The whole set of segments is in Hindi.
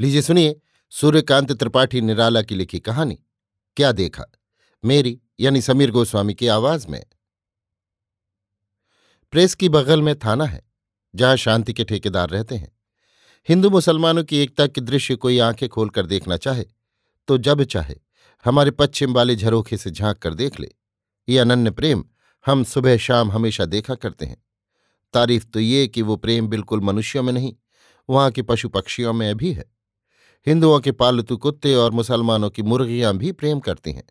लीजिए सुनिए, सूर्यकांत त्रिपाठी निराला की लिखी कहानी, क्या देखा? मेरी, यानी समीर गोस्वामी की आवाज़ में। प्रेस की बगल में थाना है, जहाँ शांति के ठेकेदार रहते हैं। हिंदू मुसलमानों की एकता के दृश्य कोई आँखें खोलकर देखना चाहे तो जब चाहे, हमारे पश्चिम वाले झरोखे से झाँक कर देख ले। ये अनन्य प्रेम हम सुबह शाम हमेशा देखा करते हैं। तारीफ़ तो ये कि वो प्रेम बिल्कुल मनुष्यों में नहीं, वहाँ के पशु पक्षियों में भी है। हिंदुओं के पालतू कुत्ते और मुसलमानों की मुर्गियाँ भी प्रेम करती हैं।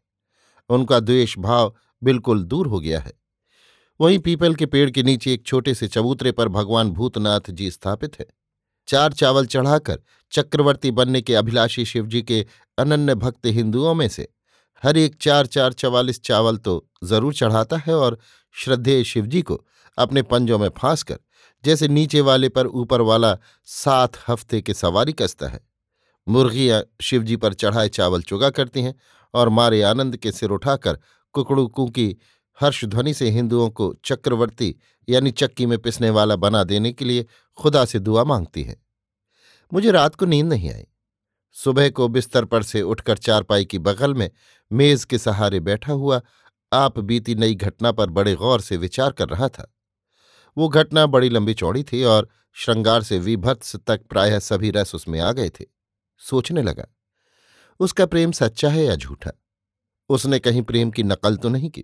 उनका द्वेष भाव बिल्कुल दूर हो गया है। वहीं पीपल के पेड़ के नीचे एक छोटे से चबूतरे पर भगवान भूतनाथ जी स्थापित है। चार चावल चढ़ाकर चक्रवर्ती बनने के अभिलाषी शिवजी के अनन्य भक्त हिंदुओं में से हर एक चार चार चवालीस चावल तो ज़रूर चढ़ाता है और श्रद्धेय शिवजी को अपने पंजों में फांस कर जैसे नीचे वाले पर ऊपर वाला सात हफ़्ते के सवारी कसता है। मुर्गियाँ शिवजी पर चढ़ाए चावल चुगा करती हैं और मारे आनंद के सिर उठाकर कुकड़ू की हर्षध्वनि से हिंदुओं को चक्रवर्ती यानी चक्की में पिसने वाला बना देने के लिए खुदा से दुआ मांगती है। मुझे रात को नींद नहीं आई। सुबह को बिस्तर पर से उठकर चारपाई की बगल में मेज के सहारे बैठा हुआ आप बीती नई घटना पर बड़े गौर से विचार कर रहा था। वो घटना बड़ी लंबी चौड़ी थी और श्रृंगार से विभत्स तक प्रायः सभी रस उसमें आ गए थे। सोचने लगा, उसका प्रेम सच्चा है या झूठा? उसने कहीं प्रेम की नकल तो नहीं की?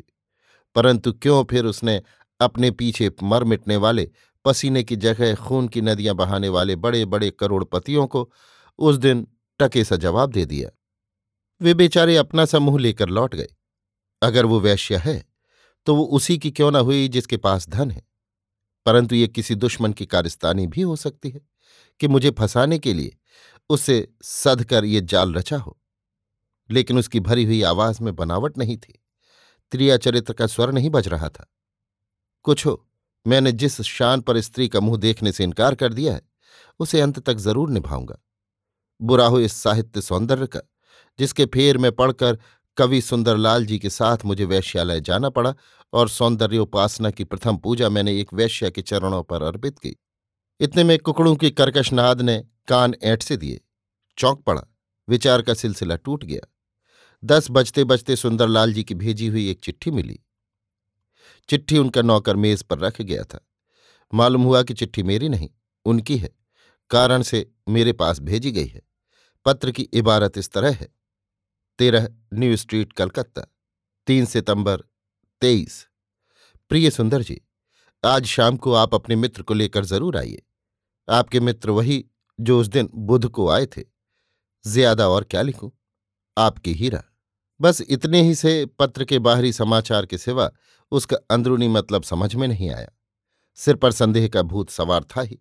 परंतु क्यों फिर उसने अपने पीछे मर मिटने वाले, पसीने की जगह खून की नदियाँ बहाने वाले बड़े बड़े करोड़पतियों को उस दिन टके सा जवाब दे दिया? वे बेचारे अपना सा मुँह लेकर लौट गए। अगर वो वैश्य है तो वो उसी की क्यों ना हुई जिसके पास धन है? परंतु ये किसी दुश्मन की कारस्तानी भी हो सकती है कि मुझे फंसाने के लिए उसे सधकर ये जाल रचा हो। लेकिन उसकी भरी हुई आवाज़ में बनावट नहीं थी। त्रिया चरित्र का स्वर नहीं बज रहा था। कुछ हो, मैंने जिस शान पर स्त्री का मुँह देखने से इनकार कर दिया है, उसे अंत तक ज़रूर निभाऊँगा। बुरा हो इस साहित्य सौंदर्य का, जिसके फेर में पढ़कर कवि सुंदरलाल जी के साथ मुझे वैश्यालय जाना पड़ा और सौंदर्योपासना की प्रथम पूजा मैंने एक वैश्या के चरणों पर अर्पित की। इतने में कुकड़ों की कर्कशनाद ने कान ऐठ से दिए। चौंक पड़ा। विचार का सिलसिला टूट गया। दस बजते बजते सुंदरलाल जी की भेजी हुई एक चिट्ठी मिली। चिट्ठी उनका नौकर मेज पर रख गया था। मालूम हुआ कि चिट्ठी मेरी नहीं, उनकी है। कारण से मेरे पास भेजी गई है। पत्र की इबारत इस तरह है। तेरह न्यू स्ट्रीट, कलकत्ता, तीन सितंबर, तेईस। प्रिय सुंदर जी, आज शाम को आप अपने मित्र को लेकर ज़रूर आइए। आपके मित्र वही जो उस दिन बुध को आए थे। ज़्यादा और क्या लिखूं? आपकी हीरा बस इतने ही से पत्र के बाहरी समाचार के सिवा उसका अंदरूनी मतलब समझ में नहीं आया। सिर पर संदेह का भूत सवार था ही।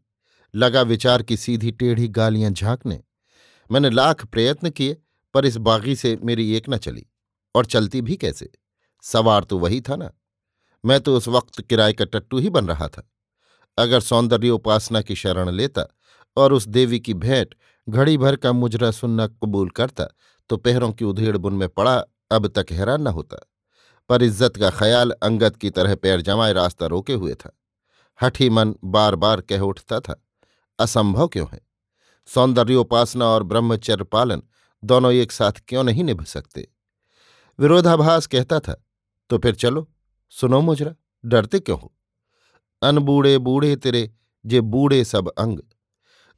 लगा विचार की सीधी टेढ़ी गालियाँ झांकने। मैंने लाख प्रयत्न किए, पर इस बागी से मेरी एक न चली। और चलती भी कैसे? सवार तो वही था ना। मैं तो उस वक्त किराए का टट्टू ही बन रहा था। अगर सौंदर्य उपासना की शरण लेता और उस देवी की भेंट घड़ी भर का मुजरा सुनना कबूल करता तो पैरों की उधेड़ बुन में पड़ा, अब तक हैरान न होता। पर इज़्ज़त का ख्याल अंगत की तरह पैर जमाए रास्ता रोके हुए था। हठी मन बार बार कह उठता था, असंभव क्यों है? सौंदर्योपासना और ब्रह्मचर्य पालन दोनों एक साथ क्यों नहीं निभ सकते? विरोधाभास कहता था तो फिर चलो, सुनो मुजरा डरते क्यों हो? अनबूढ़े बूढ़े तेरे, जे बूढ़े सब अंग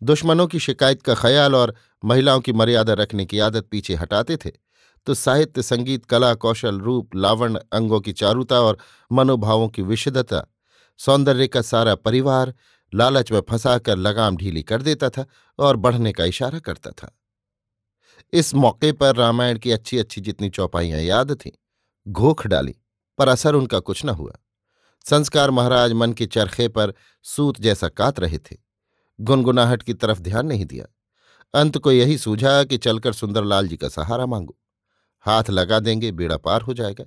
दुश्मनों की शिकायत का ख्याल और महिलाओं की मर्यादा रखने की आदत पीछे हटाते थे तो साहित्य, संगीत, कला, कौशल, रूप लावण अंगों की चारुता और मनोभावों की विशुद्धता, सौंदर्य का सारा परिवार लालच में फंसाकर लगाम ढीली कर देता था और बढ़ने का इशारा करता था। इस मौके पर रामायण की अच्छी अच्छी जितनी चौपाइयाँ याद थीं, घोख डाली, पर असर उनका कुछ न हुआ। संस्कार महाराज मन के चरखे पर सूत जैसा कात रहे थे। गुनगुनाहट की तरफ़ ध्यान नहीं दिया। अंत को यही सूझा कि चलकर सुंदरलाल जी का सहारा मांगो। हाथ लगा देंगे, बेड़ा पार हो जाएगा,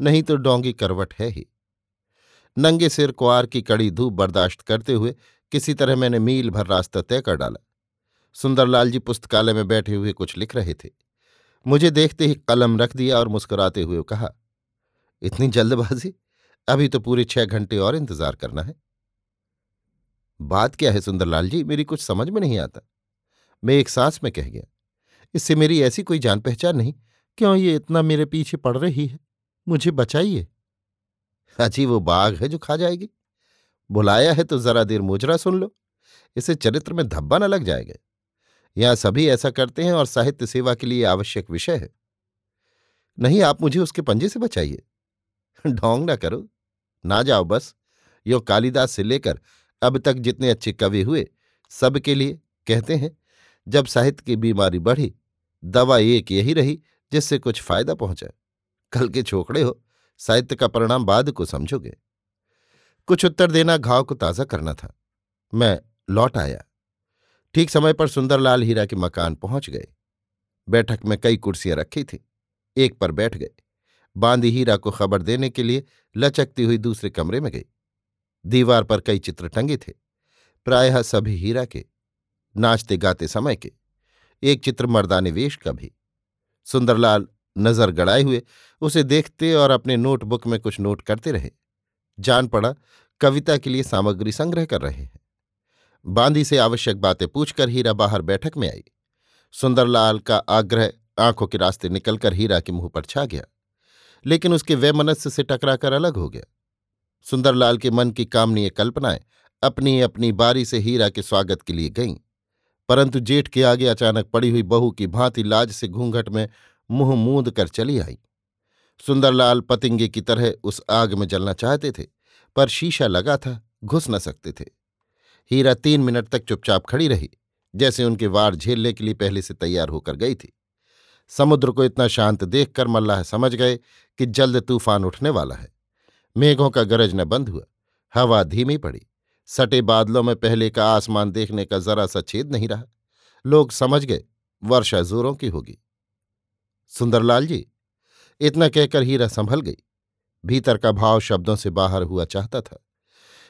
नहीं तो डोंगी करवट है ही। नंगे सिर कुआर की कड़ी धूप बर्दाश्त करते हुए किसी तरह मैंने मील भर रास्ता तय कर डाला। सुंदरलाल जी पुस्तकालय में बैठे हुए कुछ लिख रहे थे। मुझे देखते ही कलम रख दिया और मुस्कुराते हुए कहा, इतनी जल्दबाजी? अभी तो पूरे छह घंटे और इंतज़ार करना है। बात क्या है सुंदरलाल जी? मेरी कुछ समझ में नहीं आता। मैं एक सांस में कह गया, इससे मेरी ऐसी कोई जान पहचान नहीं। क्यों ये इतना मेरे पीछे पड़ रही है? मुझे बचाइए। अजी, वो बाघ है जो खा जाएगी। बुलाया है तो जरा देर मोजरा सुन लो। इसे चरित्र में धब्बा न लग जाएगा। यहाँ सभी ऐसा करते हैं और साहित्य सेवा के लिए आवश्यक विषय है। नहीं, आप मुझे उसके पंजे से बचाइए। ढोंग ना करो। ना जाओ बस। यो कालिदास से लेकर अब तक जितने अच्छे कवि हुए सबके लिए कहते हैं, जब साहित्य की बीमारी बढ़ी, दवा एक यही रही जिससे कुछ फ़ायदा पहुँचा। कल के छोकड़े हो, साहित्य का परिणाम बाद को समझोगे। कुछ उत्तर देना घाव को ताज़ा करना था। मैं लौट आया। ठीक समय पर सुंदरलाल हीरा के मकान पहुँच गए। बैठक में कई कुर्सियाँ रखी थी। एक पर बैठ गए। बांदी हीरा को खबर देने के लिए लचकती हुई दूसरे कमरे में गई। दीवार पर कई चित्र टंगे थे। प्रायः सभी हीरा के, नाचते गाते समय के, एक चित्र मर्दाने वेश का भी। सुंदरलाल नज़र गड़ाए हुए उसे देखते और अपने नोटबुक में कुछ नोट करते रहे। जान पड़ा, कविता के लिए सामग्री संग्रह कर रहे हैं। बांदी से आवश्यक बातें पूछकर हीरा बाहर बैठक में आई। सुंदरलाल का आग्रह आँखों के रास्ते निकलकर हीरा के मुँह पर छा गया, लेकिन उसके वैमनस्य से टकराकर अलग हो गया। सुंदरलाल के मन की कामनीय कल्पनाएँ अपनी अपनी बारी से हीरा के स्वागत के लिए गईं। परंतु जेठ के आगे अचानक पड़ी हुई बहू की भांति लाज से घूंघट में मुँह मूंद कर चली आई। सुंदरलाल पतिंगे की तरह उस आग में जलना चाहते थे, पर शीशा लगा था, घुस न सकते थे। हीरा तीन मिनट तक चुपचाप खड़ी रही, जैसे उनके वार झेलने के लिए पहले से तैयार होकर गई थी। समुद्र को इतना शांत देखकर मल्लाह समझ गए कि जल्द तूफ़ान उठने वाला है। मेघों का गरज न बंद हुआ। हवा धीमी पड़ी। सटे बादलों में पहले का आसमान देखने का जरा सा छेद नहीं रहा। लोग समझ गए, वर्षा जोरों की होगी। सुंदरलाल जी, इतना कहकर हीरा संभल गई। भीतर का भाव शब्दों से बाहर हुआ चाहता था।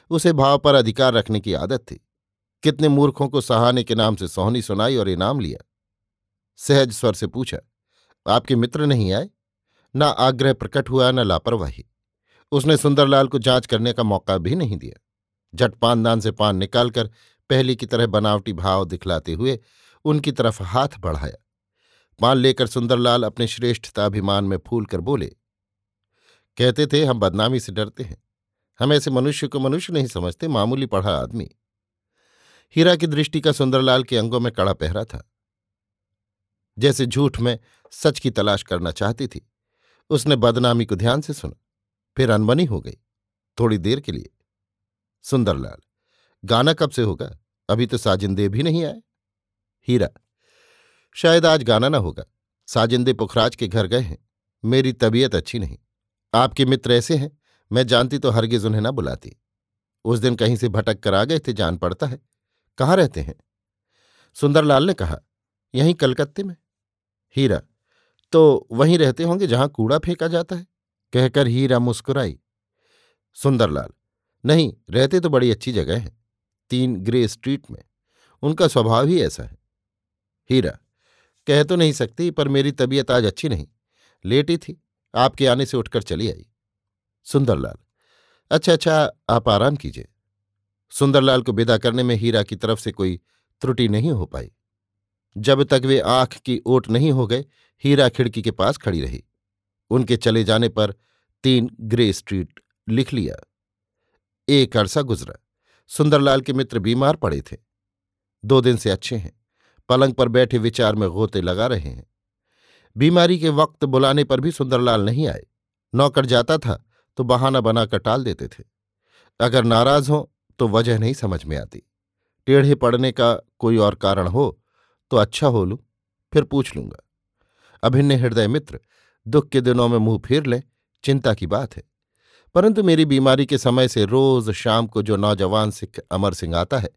उसे भाव पर अधिकार रखने की आदत थी। कितने मूर्खों को सहाने के नाम से सोहनी सुनाई और इनाम लिया। सहज स्वर से पूछा, आपके मित्र नहीं आए? न आग्रह प्रकट हुआ, न लापरवाही। उसने सुंदरलाल को जाँच करने का मौका भी नहीं दिया। झट पानदान से पान निकालकर पहली की तरह बनावटी भाव दिखलाते हुए उनकी तरफ़ हाथ बढ़ाया। पान लेकर सुंदरलाल अपने श्रेष्ठताभिमान में फूल कर बोले, कहते थे, हम बदनामी से डरते हैं। हम ऐसे मनुष्य को मनुष्य नहीं समझते, मामूली पढ़ा आदमी। हीरा की दृष्टि का सुंदरलाल के अंगों में कड़ा पहरा था। जैसे झूठ में सच की तलाश करना चाहती थी, उसने बदनामी को ध्यान से सुना। फिर अनबनी हो गई, थोड़ी देर के लिए। सुंदरलाल, गाना कब से होगा? अभी तो साजिंदे भी नहीं आए। हीरा, शायद आज गाना ना होगा। साजिंदे पुखराज के घर गए हैं। मेरी तबीयत अच्छी नहीं। आपके मित्र ऐसे हैं, मैं जानती तो हरगिज उन्हें ना बुलाती। उस दिन कहीं से भटक कर आ गए थे, जान पड़ता है। कहाँ रहते हैं? सुंदरलाल ने कहा, यहीं कलकत्ते में। हीरा तो वहीं रहते होंगे जहाँ कूड़ा फेंका जाता है। कहकर हीरा मुस्कुराई। सुंदरलाल, नहीं, रहते तो बड़ी अच्छी जगह है, तीन ग्रे स्ट्रीट में। उनका स्वभाव ही ऐसा है। हीरा, कह तो नहीं सकती, पर मेरी तबीयत आज अच्छी नहीं। लेटी थी, आपके आने से उठकर चली आई। सुंदरलाल अच्छा अच्छा आप आराम कीजिए। सुंदरलाल को विदा करने में हीरा की तरफ़ से कोई त्रुटि नहीं हो पाई। जब तक वे आँख की ओट नहीं हो गए, हीरा खिड़की के पास खड़ी रही। उनके चले जाने पर तीन ग्रे स्ट्रीट लिख लिया। एक अरसा गुजरा। सुंदरलाल के मित्र बीमार पड़े थे। दो दिन से अच्छे हैं। पलंग पर बैठे विचार में गोते लगा रहे हैं। बीमारी के वक्त बुलाने पर भी सुंदरलाल नहीं आए। नौकर जाता था तो बहाना बनाकर टाल देते थे। अगर नाराज़ हो तो वजह नहीं समझ में आती। टेढ़े पड़ने का कोई और कारण हो तो अच्छा हो लूँ, फिर पूछ लूँगा। अभिन्न हृदय मित्र दुख के दिनों में मुँह फेर लें, चिंता की बात है। परंतु मेरी बीमारी के समय से रोज शाम को जो नौजवान सिख अमर सिंह आता है,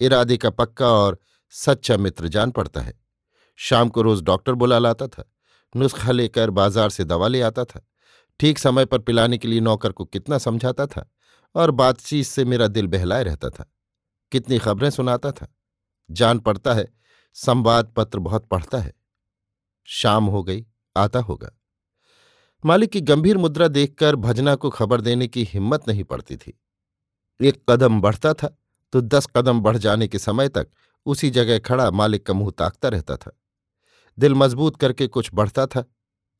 इरादे का पक्का और सच्चा मित्र जान पड़ता है। शाम को रोज डॉक्टर बुला लाता था, नुस्खा लेकर बाज़ार से दवा ले आता था। ठीक समय पर पिलाने के लिए नौकर को कितना समझाता था और बातचीत से मेरा दिल बहलाए रहता था। कितनी खबरें सुनाता था। जान पड़ता है, संवाद पत्र बहुत पढ़ता है। शाम हो गई, आता होगा। मालिक की गंभीर मुद्रा देखकर भजना को खबर देने की हिम्मत नहीं पड़ती थी। एक कदम बढ़ता था तो दस कदम बढ़ जाने के समय तक उसी जगह खड़ा मालिक का मुँह ताकता रहता था। दिल मज़बूत करके कुछ बढ़ता था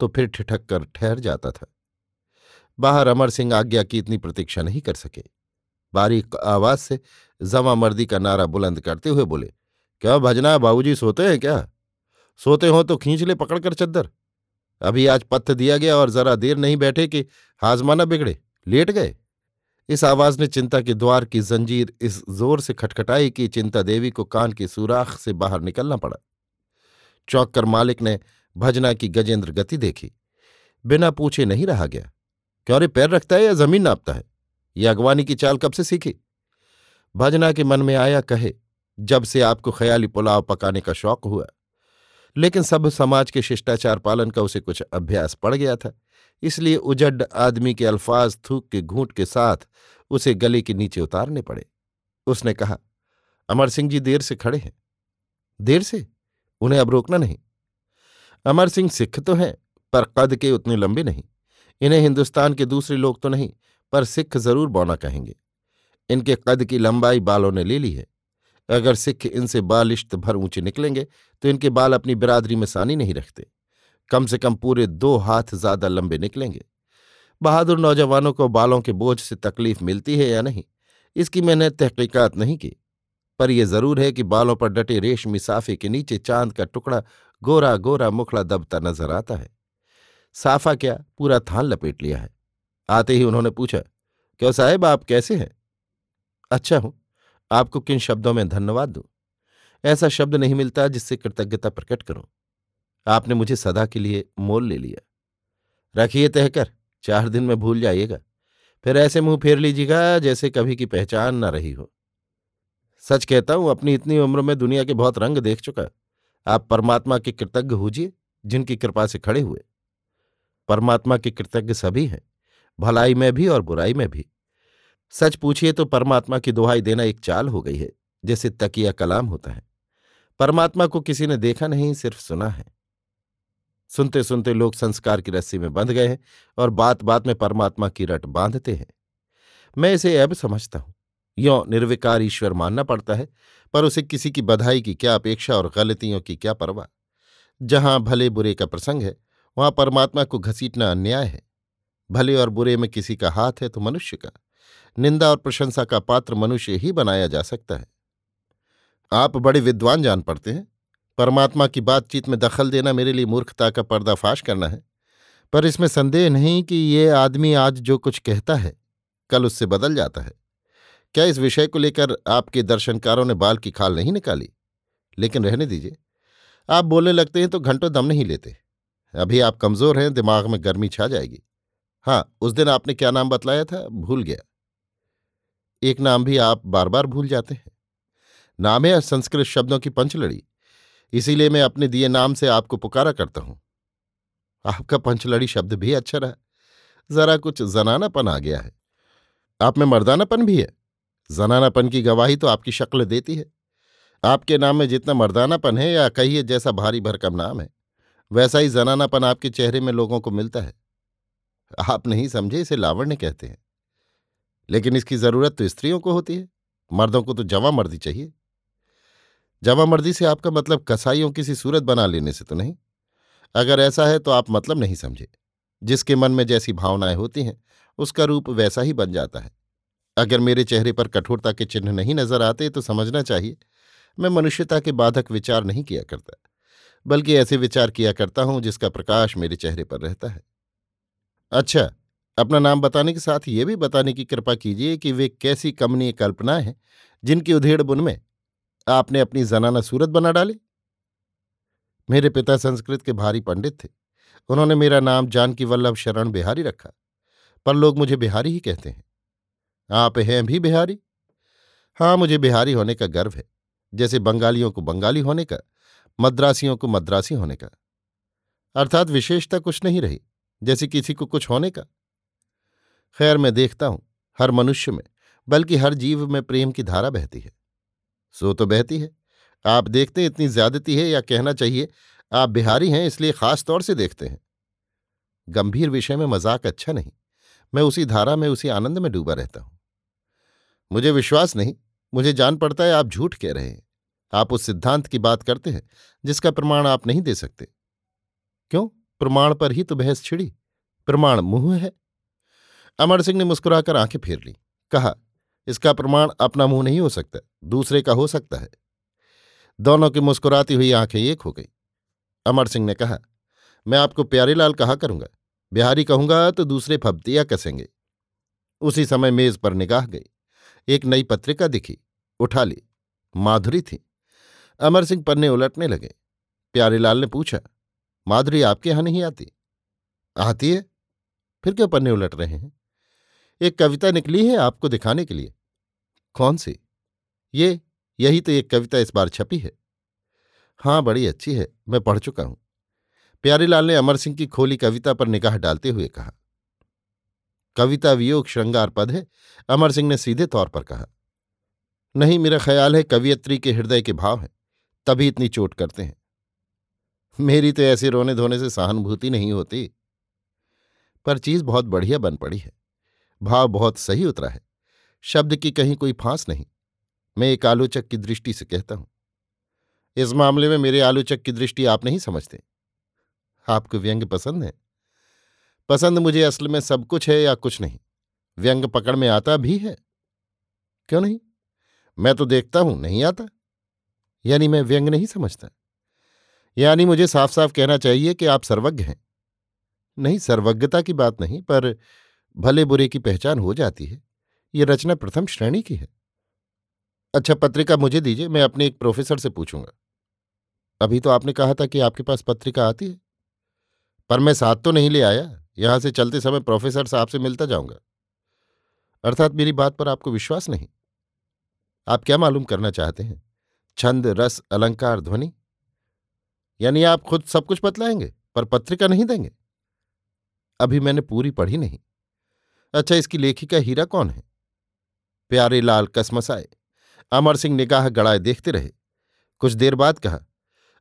तो फिर ठिठक कर ठहर जाता था। बाहर अमर सिंह आज्ञा की इतनी प्रतीक्षा नहीं कर सके। बारीक आवाज़ से जमा मर्दी का नारा बुलंद करते हुए बोले, क्या भजना बाबूजी सोते हैं क्या? सोते हो तो खींच ले पकड़कर चद्दर। अभी आज पत्थ दिया गया और जरा देर नहीं बैठे कि हाजमा बिगड़े। लेट गए। इस आवाज़ ने चिंता के द्वार की जंजीर इस ज़ोर से खटखटाई कि चिंता देवी को कान की सुराख से बाहर निकलना पड़ा। चौक कर मालिक ने भजना की गजेंद्र गति देखी। बिना पूछे नहीं रहा गया। क्यों रे, पैर रखता है या ज़मीन नापता है? ये अगवानी की चाल कब से सीखी? भजना के मन में आया कहे, जब से आपको ख्याली पुलाव पकाने का शौक हुआ। लेकिन सब समाज के शिष्टाचार पालन का उसे कुछ अभ्यास पड़ गया था। इसलिए उजड आदमी के अल्फाज, थूक के घूंट के साथ उसे गले के नीचे उतारने पड़े। उसने कहा, अमर सिंह जी देर से खड़े हैं। देर से? उन्हें अब रोकना नहीं। अमर सिंह सिख तो हैं, पर कद के उतने लंबे नहीं। इन्हें हिंदुस्तान के दूसरे लोग तो नहीं, पर सिख ज़रूर बौना कहेंगे। इनके कद की लंबाई बालों ने ले ली है। अगर सिख इनसे बालिश्त भर ऊँचे निकलेंगे तो इनके बाल अपनी बिरादरी में सानी नहीं रखते। कम से कम पूरे दो हाथ ज़्यादा लंबे निकलेंगे। बहादुर नौजवानों को बालों के बोझ से तकलीफ़ मिलती है या नहीं, इसकी मैंने तहकीकात नहीं की। पर यह ज़रूर है कि बालों पर डटे रेशमी साफे के नीचे चाँद का टुकड़ा गोरा गोरा मुखड़ा दबता नज़र आता है। साफा क्या पूरा थान लपेट लिया है? आते ही उन्होंने पूछा, क्यों साहेब, आप कैसे हैं? अच्छा हूँ। आपको किन शब्दों में धन्यवाद दूँ? ऐसा शब्द नहीं मिलता जिससे कृतज्ञता प्रकट करूँ। आपने मुझे सदा के लिए मोल ले लिया। रखिए तहकर, चार दिन में भूल जाइएगा। फिर ऐसे मुँह फेर लीजिएगा जैसे कभी की पहचान न रही हो। सच कहता हूँ, अपनी इतनी उम्र में दुनिया के बहुत रंग देख चुका। आप परमात्मा के कृतज्ञ होजिए, जिनकी कृपा से खड़े हुए। परमात्मा के कृतज्ञ सभी हैं, भलाई में भी और बुराई में भी। सच पूछिए तो परमात्मा की दुहाई देना एक चाल हो गई है, जैसे तकिया कलाम होता है। परमात्मा को किसी ने देखा नहीं, सिर्फ़ सुना है। सुनते सुनते लोग संस्कार की रस्सी में बंध गए हैं और बात बात में परमात्मा की रट बांधते हैं। मैं इसे ऐब समझता हूँ। यो निर्विकार ईश्वर मानना पड़ता है, पर उसे किसी की बधाई की क्या अपेक्षा और गलतियों की क्या परवाह? जहाँ भले बुरे का प्रसंग है, वहाँ परमात्मा को घसीटना अन्याय है। भले और बुरे में किसी का हाथ है तो मनुष्य का। निंदा और प्रशंसा का पात्र मनुष्य ही बनाया जा सकता है। आप बड़े विद्वान जान पड़ते हैं। परमात्मा की बातचीत में दखल देना मेरे लिए मूर्खता का पर्दाफाश करना है। पर इसमें संदेह नहीं कि ये आदमी आज जो कुछ कहता है, कल उससे बदल जाता है। क्या इस विषय को लेकर आपके दर्शनकारों ने बाल की खाल नहीं निकाली? लेकिन रहने दीजिए। आप बोलने लगते हैं तो घंटों दम नहीं लेते। अभी आप कमज़ोर हैं, दिमाग में गर्मी छा जाएगी। हाँ उस दिन आपने क्या नाम बतलाया था? भूल गया। एक नाम भी आप बार बार भूल जाते हैं। नाम है संस्कृत शब्दों की पंचलड़ी। इसीलिए मैं अपने दिए नाम से आपको पुकारा करता हूँ। आपका पंचलड़ी शब्द भी अच्छा रहा। जरा कुछ जनानापन आ गया है। आप में मर्दानापन भी है। जनानापन की गवाही तो आपकी शक्ल देती है। आपके नाम में जितना मर्दानापन है या कहिए जैसा भारी भरकम नाम है, वैसा ही जनानापन आपके चेहरे में लोगों को मिलता है। आप नहीं समझे इसे लावण्य कहते हैं। लेकिन इसकी ज़रूरत तो स्त्रियों को होती है। मर्दों को तो जवा मर्दी चाहिए। जवा मर्दी से आपका मतलब कसाईयों किसी सूरत बना लेने से तो नहीं। अगर ऐसा है तो आप मतलब नहीं समझे। जिसके मन में जैसी भावनाएँ होती हैं, उसका रूप वैसा ही बन जाता है। अगर मेरे चेहरे पर कठोरता के चिन्ह नहीं नज़र आते तो समझना चाहिए। मैं मनुष्यता के बाधक विचार नहीं किया करता, बल्कि ऐसे विचार किया करता हूँ जिसका प्रकाश मेरे चेहरे पर रहता है। अच्छा अपना नाम बताने के साथ ये भी बताने की कृपा कीजिए कि वे कैसी कमनीय कल्पनाएँ हैं, जिनकी उधेड़ बुन में आपने अपनी जनाना सूरत बना डाली। मेरे पिता संस्कृत के भारी पंडित थे। उन्होंने मेरा नाम जानकी वल्लभ शरण बिहारी रखा, पर लोग मुझे बिहारी ही कहते हैं। आप हैं भी बिहारी? हाँ मुझे बिहारी होने का गर्व है, जैसे बंगालियों को बंगाली होने का, मद्रासियों को मद्रासी होने का। अर्थात विशेषता कुछ नहीं रही, जैसे किसी को कुछ होने का। खैर मैं देखता हूँ, हर मनुष्य में, बल्कि हर जीव में प्रेम की धारा बहती है। सो तो बहती है। आप देखते हैं इतनी ज्यादती है या कहना चाहिए, आप बिहारी हैं इसलिए खास तौर से देखते हैं। गंभीर विषय में मज़ाक अच्छा नहीं, मैं उसी धारा में, उसी आनंद में डूबा रहता हूँ। मुझे विश्वास नहीं, मुझे जान पड़ता है आप झूठ कह रहे हैं। आप उस सिद्धांत की बात करते हैं, जिसका प्रमाण आप नहीं दे सकते। क्यों? प्रमाण पर ही तो बहस छिड़ी, प्रमाण मुँह है। अमर सिंह ने मुस्कुराकर आँखें फेर ली। कहा, इसका प्रमाण अपना मुँह नहीं हो सकता, दूसरे का हो सकता है। दोनों की मुस्कुराती हुई आँखें एक हो गई। अमर सिंह ने कहा, मैं आपको प्यारीलाल कहा करूँगा? बिहारी कहूँगा तो दूसरे फब्तिया कसेंगे। उसी समय मेज पर निगाह गई। एक नई पत्रिका दिखी। उठा ली। माधुरी थी। अमर सिंह पन्ने उलटने लगे। प्यारीलाल ने पूछा, माधुरी, आपके यहाँ नहीं आती? आती है। फिर क्यों पन्ने उलट रहे हैं? एक कविता निकली है आपको दिखाने के लिए। कौन सी? ये, यही तो एक कविता इस बार छपी है। हाँ बड़ी अच्छी है, मैं पढ़ चुका हूँ। प्यारीलाल ने अमर सिंह की खोली कविता पर निगाह डालते हुए कहा। कविता वियोग श्रृंगार पद है, अमर सिंह ने सीधे तौर पर कहा। नहीं, मेरा ख्याल है कवियत्री के हृदय के भाव हैं, तभी इतनी चोट करते हैं। मेरी तो ऐसे रोने धोने से सहानुभूति नहीं होती। पर चीज़ बहुत बढ़िया बन पड़ी है। भाव बहुत सही उतरा है। शब्द की कहीं कोई फांस नहीं। मैं एक आलोचक की दृष्टि से कहता हूँ। इस मामले में मेरे आलोचक की दृष्टि आप नहीं समझते। आपको व्यंग पसंद है? पसंद मुझे असल में सब कुछ है या कुछ नहीं? व्यंग पकड़ में आता भी है? क्यों नहीं? मैं तो देखता हूँ, नहीं आता। यानी मैं व्यंग नहीं समझता। यानी मुझे साफ़ साफ़ कहना चाहिए कि आप सर्वज्ञ हैं। नहीं, सर्वज्ञता की बात नहीं, पर भले बुरे की पहचान हो जाती है। ये रचना प्रथम श्रेणी की है। अच्छा पत्रिका मुझे दीजिए, मैं अपने एक प्रोफेसर से पूछूँगा। अभी तो आपने कहा था कि आपके पास पत्रिका आती है। पर मैं साथ तो नहीं ले आया। यहाँ से चलते समय प्रोफेसर साहब से मिलता जाऊँगा। अर्थात मेरी बात पर आपको विश्वास नहीं। आप क्या मालूम करना चाहते हैं? छंद, रस, अलंकार, ध्वनि? यानी आप खुद सब कुछ बतलाएँगे, पर पत्रिका नहीं देंगे? अभी मैंने पूरी पढ़ी नहीं। अच्छा इसकी लेखिका हीरा कौन है? प्यारे लाल कसमसाए अमर सिंह निगाह गड़ाए देखते रहे। कुछ देर बाद कहा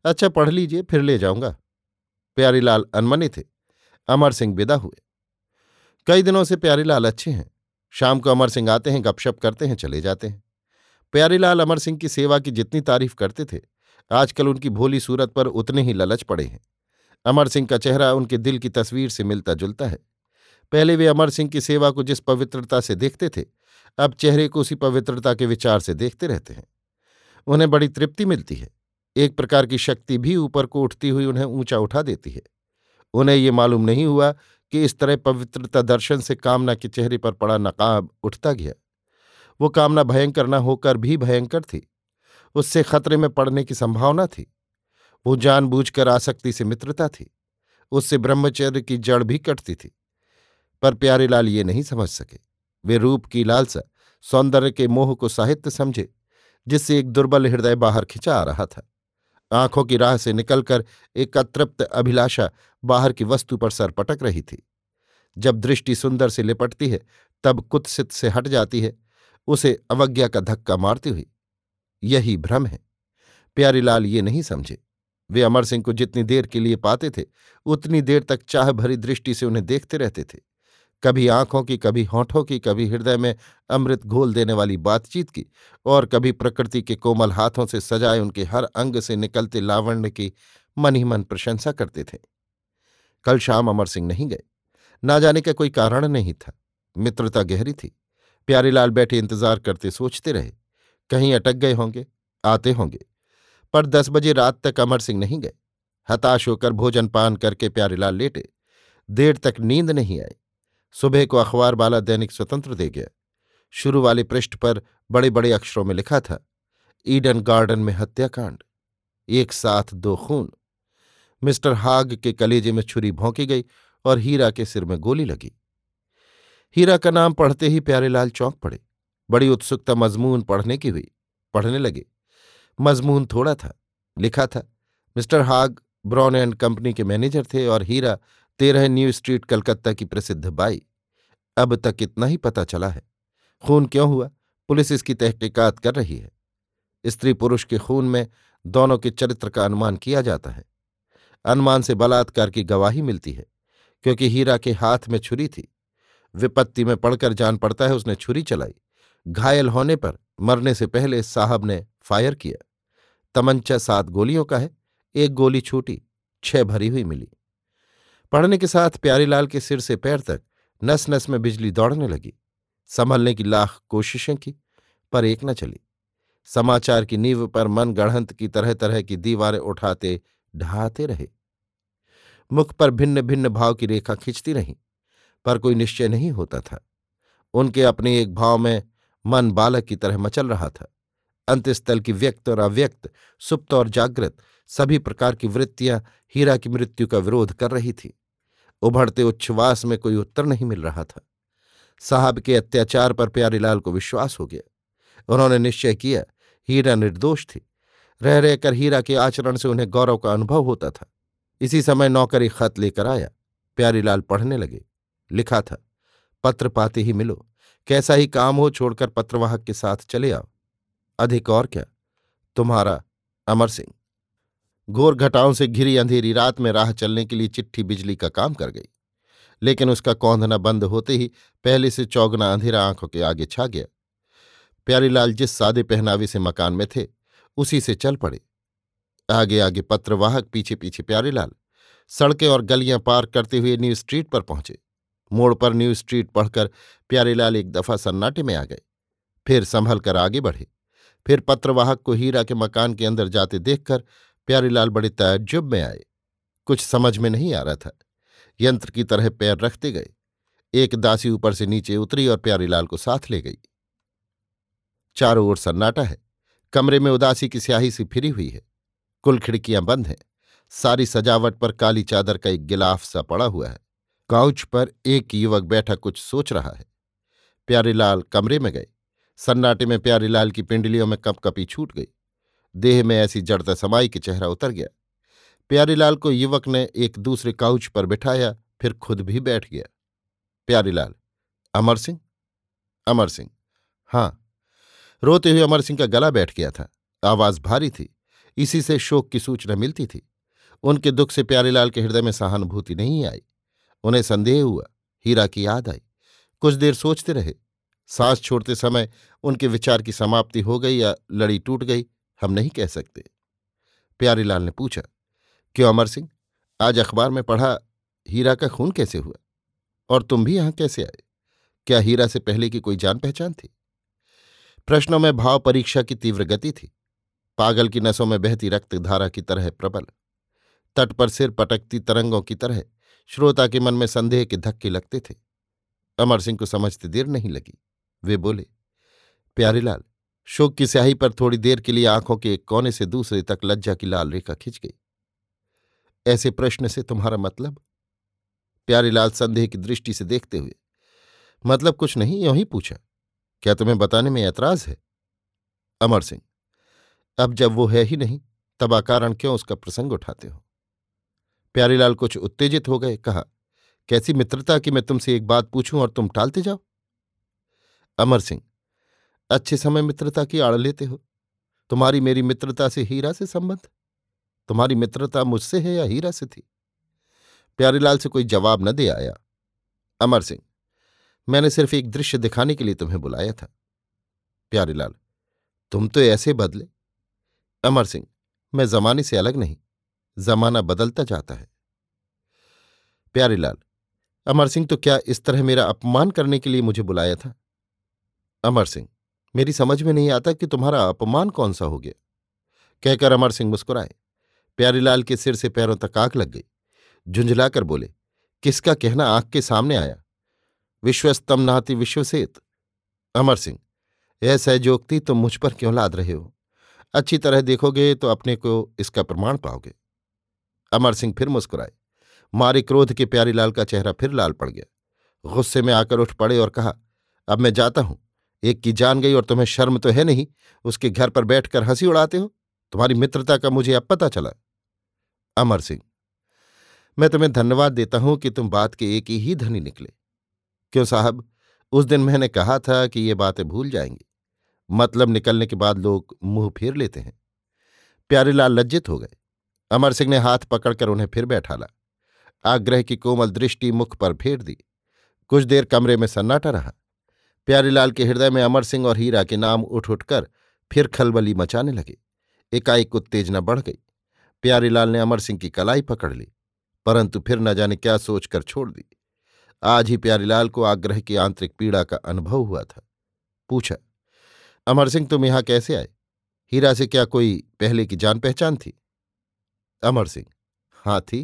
अच्छा पढ़ लीजिए, फिर ले जाऊँगा। प्यारीलाल अनमने थे। अमर सिंह विदा हुए। कई दिनों से प्यारीलाल अच्छे हैं। शाम को अमर सिंह आते हैं, गपशप करते हैं, चले जाते हैं। प्यारीलाल अमर सिंह की सेवा की जितनी तारीफ़ करते थे, आजकल उनकी भोली सूरत पर उतने ही ललच पड़े हैं। अमर सिंह का चेहरा उनके दिल की तस्वीर से मिलता जुलता है। पहले वे अमर सिंह की सेवा को जिस पवित्रता से देखते थे, अब चेहरे को उसी पवित्रता के विचार से देखते रहते हैं। उन्हें बड़ी तृप्ति मिलती है। एक प्रकार की शक्ति भी ऊपर को उठती हुई उन्हें ऊँचा उठा देती है। उन्हें ये मालूम नहीं हुआ कि इस तरह पवित्रता दर्शन से कामना के चेहरे पर पड़ा नकाब उठता गया। वो कामना भयंकर न होकर भी भयंकर थी। उससे खतरे में पड़ने की संभावना थी। वो जानबूझकर आसक्ति से मित्रता थी। उससे ब्रह्मचर्य की जड़ भी कटती थी। पर प्यारेलाल ये नहीं समझ सके। वे रूप की लालसा सौंदर्य के मोह को साहित्य समझे, जिससे एक दुर्बल हृदय बाहर खिंचा आ रहा था। आँखों की राह से निकलकर एक अतृप्त अभिलाषा बाहर की वस्तु पर सर पटक रही थी। जब दृष्टि सुंदर से लिपटती है, तब कुत्सित से हट जाती है, उसे अवज्ञा का धक्का मारती हुई। यही भ्रम है। प्यारीलाल ये नहीं समझे। वे अमर सिंह को जितनी देर के लिए पाते थे, उतनी देर तक चाह भरी दृष्टि से उन्हें देखते रहते थे। कभी आँखों की, कभी होठों की, कभी हृदय में अमृत घोल देने वाली बातचीत की और कभी प्रकृति के कोमल हाथों से सजाए उनके हर अंग से निकलते लावण्य की मन ही मन प्रशंसा करते थे। कल शाम अमर सिंह नहीं गए। ना जाने का कोई कारण नहीं था। मित्रता गहरी थी। प्यारीलाल बैठे इंतज़ार करते सोचते रहे। कहीं अटक गए होंगे, आते होंगे। पर दस बजे रात तक अमर सिंह नहीं गए। हताश होकर भोजन पान करके प्यारीलाल लेटे। देर तक नींद नहीं आई। सुबह को अखबार वाला दैनिक स्वतंत्र दे गया। शुरू वाले पृष्ठ पर बड़े बड़े अक्षरों में लिखा था, ईडन गार्डन में हत्याकांड, एक साथ दो खून। मिस्टर हाग के कलेजे में छुरी भोंकी गई और हीरा के सिर में गोली लगी। हीरा का नाम पढ़ते ही प्यारेलाल चौंक पड़े। बड़ी उत्सुकता मजमून पढ़ने की हुई। पढ़ने लगे। मजमून थोड़ा था। लिखा था, mister Hogg Brown and company के मैनेजर थे और हीरा तेरह न्यू स्ट्रीट कलकत्ता की प्रसिद्ध बाई। अब तक इतना ही पता चला है। खून क्यों हुआ? पुलिस इसकी तहकीकात कर रही है। स्त्री पुरुष के खून में दोनों के चरित्र का अनुमान किया जाता है। अनुमान से बलात्कार की गवाही मिलती है, क्योंकि हीरा के हाथ में छुरी थी। विपत्ति में पड़कर जान पड़ता है उसने छुरी चलाई। घायल होने पर मरने से पहले साहब ने फायर किया। तमंचा सात गोलियों का है, एक गोली छूटी, छह भरी हुई मिली। पढ़ने के साथ प्यारीलाल के सिर से पैर तक नस नस में बिजली दौड़ने लगी। संभलने की लाख कोशिशें की, पर एक न चली। समाचार की नींव पर मन गढ़ंत की तरह तरह की दीवारें उठाते, ढहाते रहे। मुख पर भिन्न भिन्न भाव की रेखा खींचती रहीं, पर कोई निश्चय नहीं होता था। उनके अपने एक भाव में मन बालक की तरह मचल रहा था। अंत्यस्थल की व्यक्त और अव्यक्त, सुप्त और जागृत, सभी प्रकार की वृत्तियाँ हीरा की मृत्यु का विरोध कर रही थी। उभरते उच्छ्वास में कोई उत्तर नहीं मिल रहा था। साहब के अत्याचार पर प्यारीलाल को विश्वास हो गया। उन्होंने निश्चय किया, हीरा निर्दोष थी। रह रहकर हीरा के आचरण से उन्हें गौरव का अनुभव होता था। इसी समय नौकरी खत लेकर आया। प्यारीलाल पढ़ने लगे। लिखा था, पत्र पाते ही मिलो। कैसा ही काम हो छोड़कर पत्रवाहक के साथ चले आओ। अधिक और क्या? तुम्हारा अमर सिंह। घोर घटाओं से घिरी अंधेरी रात में राह चलने के लिए चिट्ठी बिजली का काम कर गई। लेकिन उसका कौंधना बंद होते ही पहले से चौगना अंधेरा आँखों के आगे छा गया। प्यारीलाल जिस सादे पहनावे से मकान में थे, उसी से चल पड़े। आगे आगे पत्रवाहक पीछे पीछे प्यारीलाल सड़कें और गलियाँ पार करते हुए न्यू स्ट्रीट पर पहुँचे। मोड़ पर न्यू स्ट्रीट पढ़कर प्यारीलाल एक दफ़ा सन्नाटे में आ गए। फिर संभल कर आगे बढ़े। फिर पत्रवाहक को हीरा के मकान के अंदर जाते देखकर प्यारीलाल बड़े तजुब में आए कुछ समझ में नहीं आ रहा था। यंत्र की तरह पैर रखते गए। एक दासी ऊपर से नीचे उतरी और प्यारीलाल को साथ ले गई। चारों ओर सन्नाटा है। कमरे में उदासी की स्याही सी फिरी हुई है। कुल खिड़कियाँ बंद हैं। सारी सजावट पर काली चादर का एक गिलाफ सा पड़ा हुआ है। काउच पर एक युवक बैठा कुछ सोच रहा है। प्यारीलाल कमरे में गए। सन्नाटे में प्यारीलाल की पिंडलियों में कपकपी छूट गई। देह में ऐसी जड़ता समाई कि चेहरा उतर गया। प्यारीलाल को युवक ने एक दूसरे काउच पर बिठाया, फिर खुद भी बैठ गया। प्यारीलाल, अमर सिंह? अमर सिंह हाँ। रोते हुए अमर सिंह का गला बैठ गया था। आवाज़ भारी थी। इसी से शोक की सूचना मिलती थी। उनके दुख से प्यारीलाल के हृदय में सहानुभूति नहीं आई। उन्हें संदेह हुआ। हीरा की याद आई। कुछ देर सोचते रहे। सांस छोड़ते समय उनके विचार की समाप्ति हो गई या लड़ी टूट गई। हम नहीं कह सकते। प्यारीलाल ने पूछा, क्यों अमर सिंह? आज अखबार में पढ़ा, हीरा का खून कैसे हुआ? और तुम भी यहाँ कैसे आए? क्या हीरा से पहले की कोई जान पहचान थी? प्रश्नों में भाव परीक्षा की तीव्र गति थी। पागल की नसों में बहती रक्त धारा की तरह प्रबल। तट पर सिर पटकती तरंगों की तरह श्रोता के मन में संदेह के धक्के लगते थे। अमर सिंह को समझते देर नहीं लगी। वे बोले, प्यारीलाल शोक की स्याही पर थोड़ी देर के लिए आँखों के एक कोने से दूसरे तक लज्जा की लाल रेखा खिंच गई। ऐसे प्रश्न से तुम्हारा मतलब? प्यारीलाल संदेह की दृष्टि से देखते हुए। मतलब कुछ नहीं, यू ही पूछा। क्या तुम्हें बताने में ऐतराज है? अमर सिंह, अब जब वो है ही नहीं, तब आकारण क्यों उसका प्रसंग उठाते हो? प्यारीलाल कुछ उत्तेजित हो गए, कहा, कैसी मित्रता कि मैं तुमसे एक बात पूछूँ और तुम टालते जाओ? अमर सिंह अच्छे समय मित्रता की आड़ लेते हो? तुम्हारी मेरी मित्रता से हीरा से संबंध? तुम्हारी मित्रता मुझसे है या हीरा से थी? प्यारीलाल से कोई जवाब न दे आया। अमर सिंह, मैंने सिर्फ़ एक दृश्य दिखाने के लिए तुम्हें बुलाया था। प्यारीलाल तुम तो ऐसे बदले। अमर सिंह, मैं जमाने से अलग नहीं, जमाना बदलता जाता है। प्यारीलाल अमर सिंह तो क्या इस तरह मेरा अपमान करने के लिए मुझे बुलाया था? अमर सिंह मेरी समझ में नहीं आता कि तुम्हारा अपमान कौन सा हो गया। कहकर अमर सिंह मुस्कुराए। प्यारीलाल के सिर से पैरों तक आँख लग गई। झुंझलाकर बोले, किसका कहना आँख के सामने आया? विश्वस्तम नाति विश्वसेत। अमर सिंह, यह सहजोक्ति तुम मुझ पर क्यों लाद रहे हो? अच्छी तरह देखोगे तो अपने को इसका प्रमाण पाओगे। अमर सिंह फिर मुस्कुराए। मारे क्रोध के प्यारीलाल का चेहरा फिर लाल पड़ गया। गुस्से में आकर उठ पड़े और कहा, अब मैं जाता हूँ। एक की जान गई और तुम्हें शर्म तो है नहीं, उसके घर पर बैठकर हँसी उड़ाते हो? तुम्हारी मित्रता का मुझे अब पता चला। अमर सिंह, मैं तुम्हें धन्यवाद देता हूँ कि तुम बात के एक ही धनी निकले। क्यों साहब? उस दिन मैंने कहा था कि ये बातें भूल जाएँगी। मतलब निकलने के बाद लोग मुँह फेर लेते हैं। प्यारेलाल लज्जित हो गए। अमर सिंह ने हाथ पकड़कर उन्हें फिर बैठाला। आग्रह की कोमल दृष्टि मुख पर फेर दी। कुछ देर कमरे में सन्नाटा रहा। प्यारीलाल के हृदय में अमर सिंह और हीरा के नाम उठ उठकर फिर खलबली मचाने लगे। एकाएक उत्तेजना बढ़ गई। प्यारीलाल ने अमर सिंह की कलाई पकड़ ली, परंतु फिर न जाने क्या सोचकर छोड़ दी। आज ही प्यारीलाल को आग्रह की आंतरिक पीड़ा का अनुभव हुआ था। पूछा, अमर सिंह, तुम यहाँ कैसे आए? हीरा से क्या कोई पहले की जान पहचान थी? अमर सिंह? हाँ थी।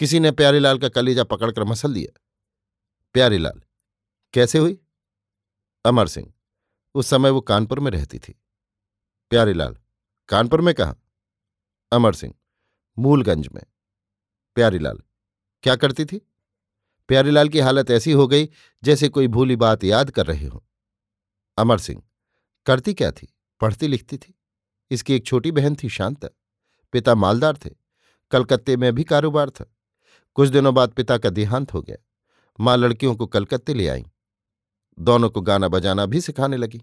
किसी ने प्यारीलाल का कलेजा पकड़कर मसल दिया? प्यारीलाल, कैसे हुई? अमर सिंह। उस समय वो कानपुर में रहती थी। प्यारीलाल कानपुर में कहा? अमर सिंह, मूलगंज में। प्यारीलाल क्या करती थी? प्यारीलाल की हालत ऐसी हो गई जैसे कोई भूली बात याद कर रहे हो। अमर सिंह, करती क्या थी? पढ़ती लिखती थी। इसकी एक छोटी बहन थी शांता। पिता मालदार थे। कलकत्ते में भी कारोबार था। कुछ दिनों बाद पिता का देहांत हो गया। माँ लड़कियों को कलकत्ते ले आई। दोनों को गाना बजाना भी सिखाने लगी।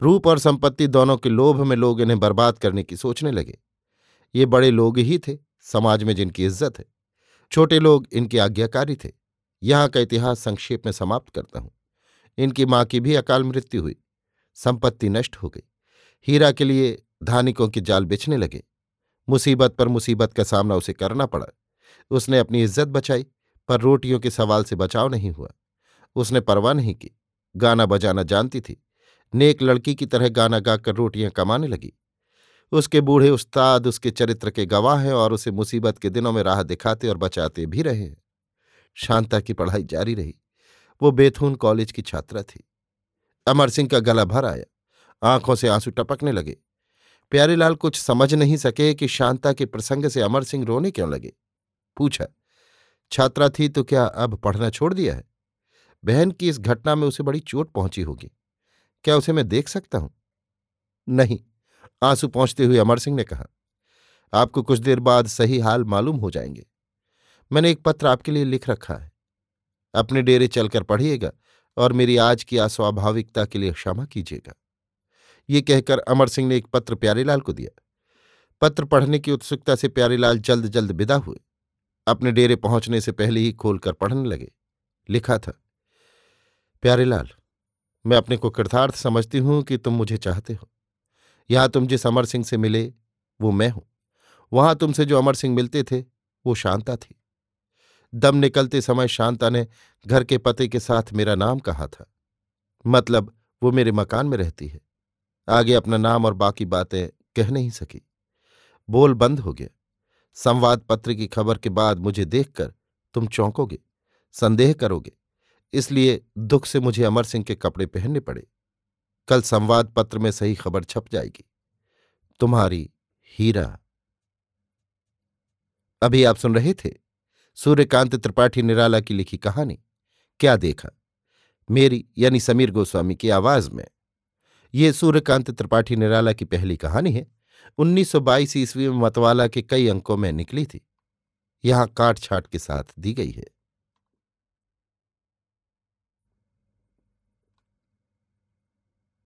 रूप और संपत्ति दोनों के लोभ में लोग इन्हें बर्बाद करने की सोचने लगे। ये बड़े लोग ही थे, समाज में जिनकी इज़्ज़त है। छोटे लोग इनके आज्ञाकारी थे। यहाँ का इतिहास संक्षेप में समाप्त करता हूँ। इनकी माँ की भी अकाल मृत्यु हुई। संपत्ति नष्ट हो गई। हीरा के लिए धानिकों के जाल बेचने लगे। मुसीबत पर मुसीबत का सामना उसे करना पड़ा। उसने अपनी इज़्ज़त बचाई, पर रोटियों के सवाल से बचाव नहीं हुआ। उसने परवाह नहीं की। गाना बजाना जानती थी। नेक लड़की की तरह गाना गाकर रोटियाँ कमाने लगी। उसके बूढ़े उस्ताद उसके चरित्र के गवाह हैं और उसे मुसीबत के दिनों में राह दिखाते और बचाते भी रहे हैं। शांता की पढ़ाई जारी रही। वो बेथून कॉलेज की छात्रा थी। अमर सिंह का गला भर आया। आँखों से आँसू टपकने लगे। प्यारेलाल कुछ समझ नहीं सके कि शांता के प्रसंग से अमर सिंह रोने क्यों लगे। पूछा, छात्रा थी तो क्या अब पढ़ना छोड़ दिया है? बहन की इस घटना में उसे बड़ी चोट पहुँची होगी। क्या उसे मैं देख सकता हूँ? नहीं, आँसू पहुँचते हुए अमर सिंह ने कहा, आपको कुछ देर बाद सही हाल मालूम हो जाएँगे। मैंने एक पत्र आपके लिए लिख रखा है। अपने डेरे चलकर पढ़िएगा और मेरी आज की अस्वाभाविकता के लिए क्षमा कीजिएगा। ये कहकर अमर सिंह ने एक पत्र प्यारेलाल को दिया। पत्र पढ़ने की उत्सुकता से प्यारेलाल जल्द जल्द विदा हुए। अपने डेरे पहुँचने से पहले ही खोलकर पढ़ने लगे। लिखा था प्यारेलाल मैं अपने को कृतार्थ समझती हूँ कि तुम मुझे चाहते हो। यहाँ तुम जिस अमर सिंह से मिले, वो मैं हूँ। वहाँ तुमसे जो अमर सिंह मिलते थे, वो शांता थी। दम निकलते समय शांता ने घर के पते के साथ मेरा नाम कहा था। मतलब वो मेरे मकान में रहती है। आगे अपना नाम और बाकी बातें कह नहीं सकी। बोल बंद हो गया। संवाद पत्र की खबर के बाद मुझे देखकर तुम चौंकोगे, संदेह करोगे। इसलिए दुख से मुझे अमर सिंह के कपड़े पहनने पड़े। कल संवाद पत्र में सही खबर छप जाएगी। तुम्हारी हीरा। अभी आप सुन रहे थे सूर्यकांत त्रिपाठी निराला की लिखी कहानी। क्या देखा? मेरी यानी समीर गोस्वामी की आवाज़ में। ये सूर्यकांत त्रिपाठी निराला की पहली कहानी है। 1922 ईस्वी में मतवाला के कई अंकों में निकली थी। यहाँ काट छाट के साथ दी गई है।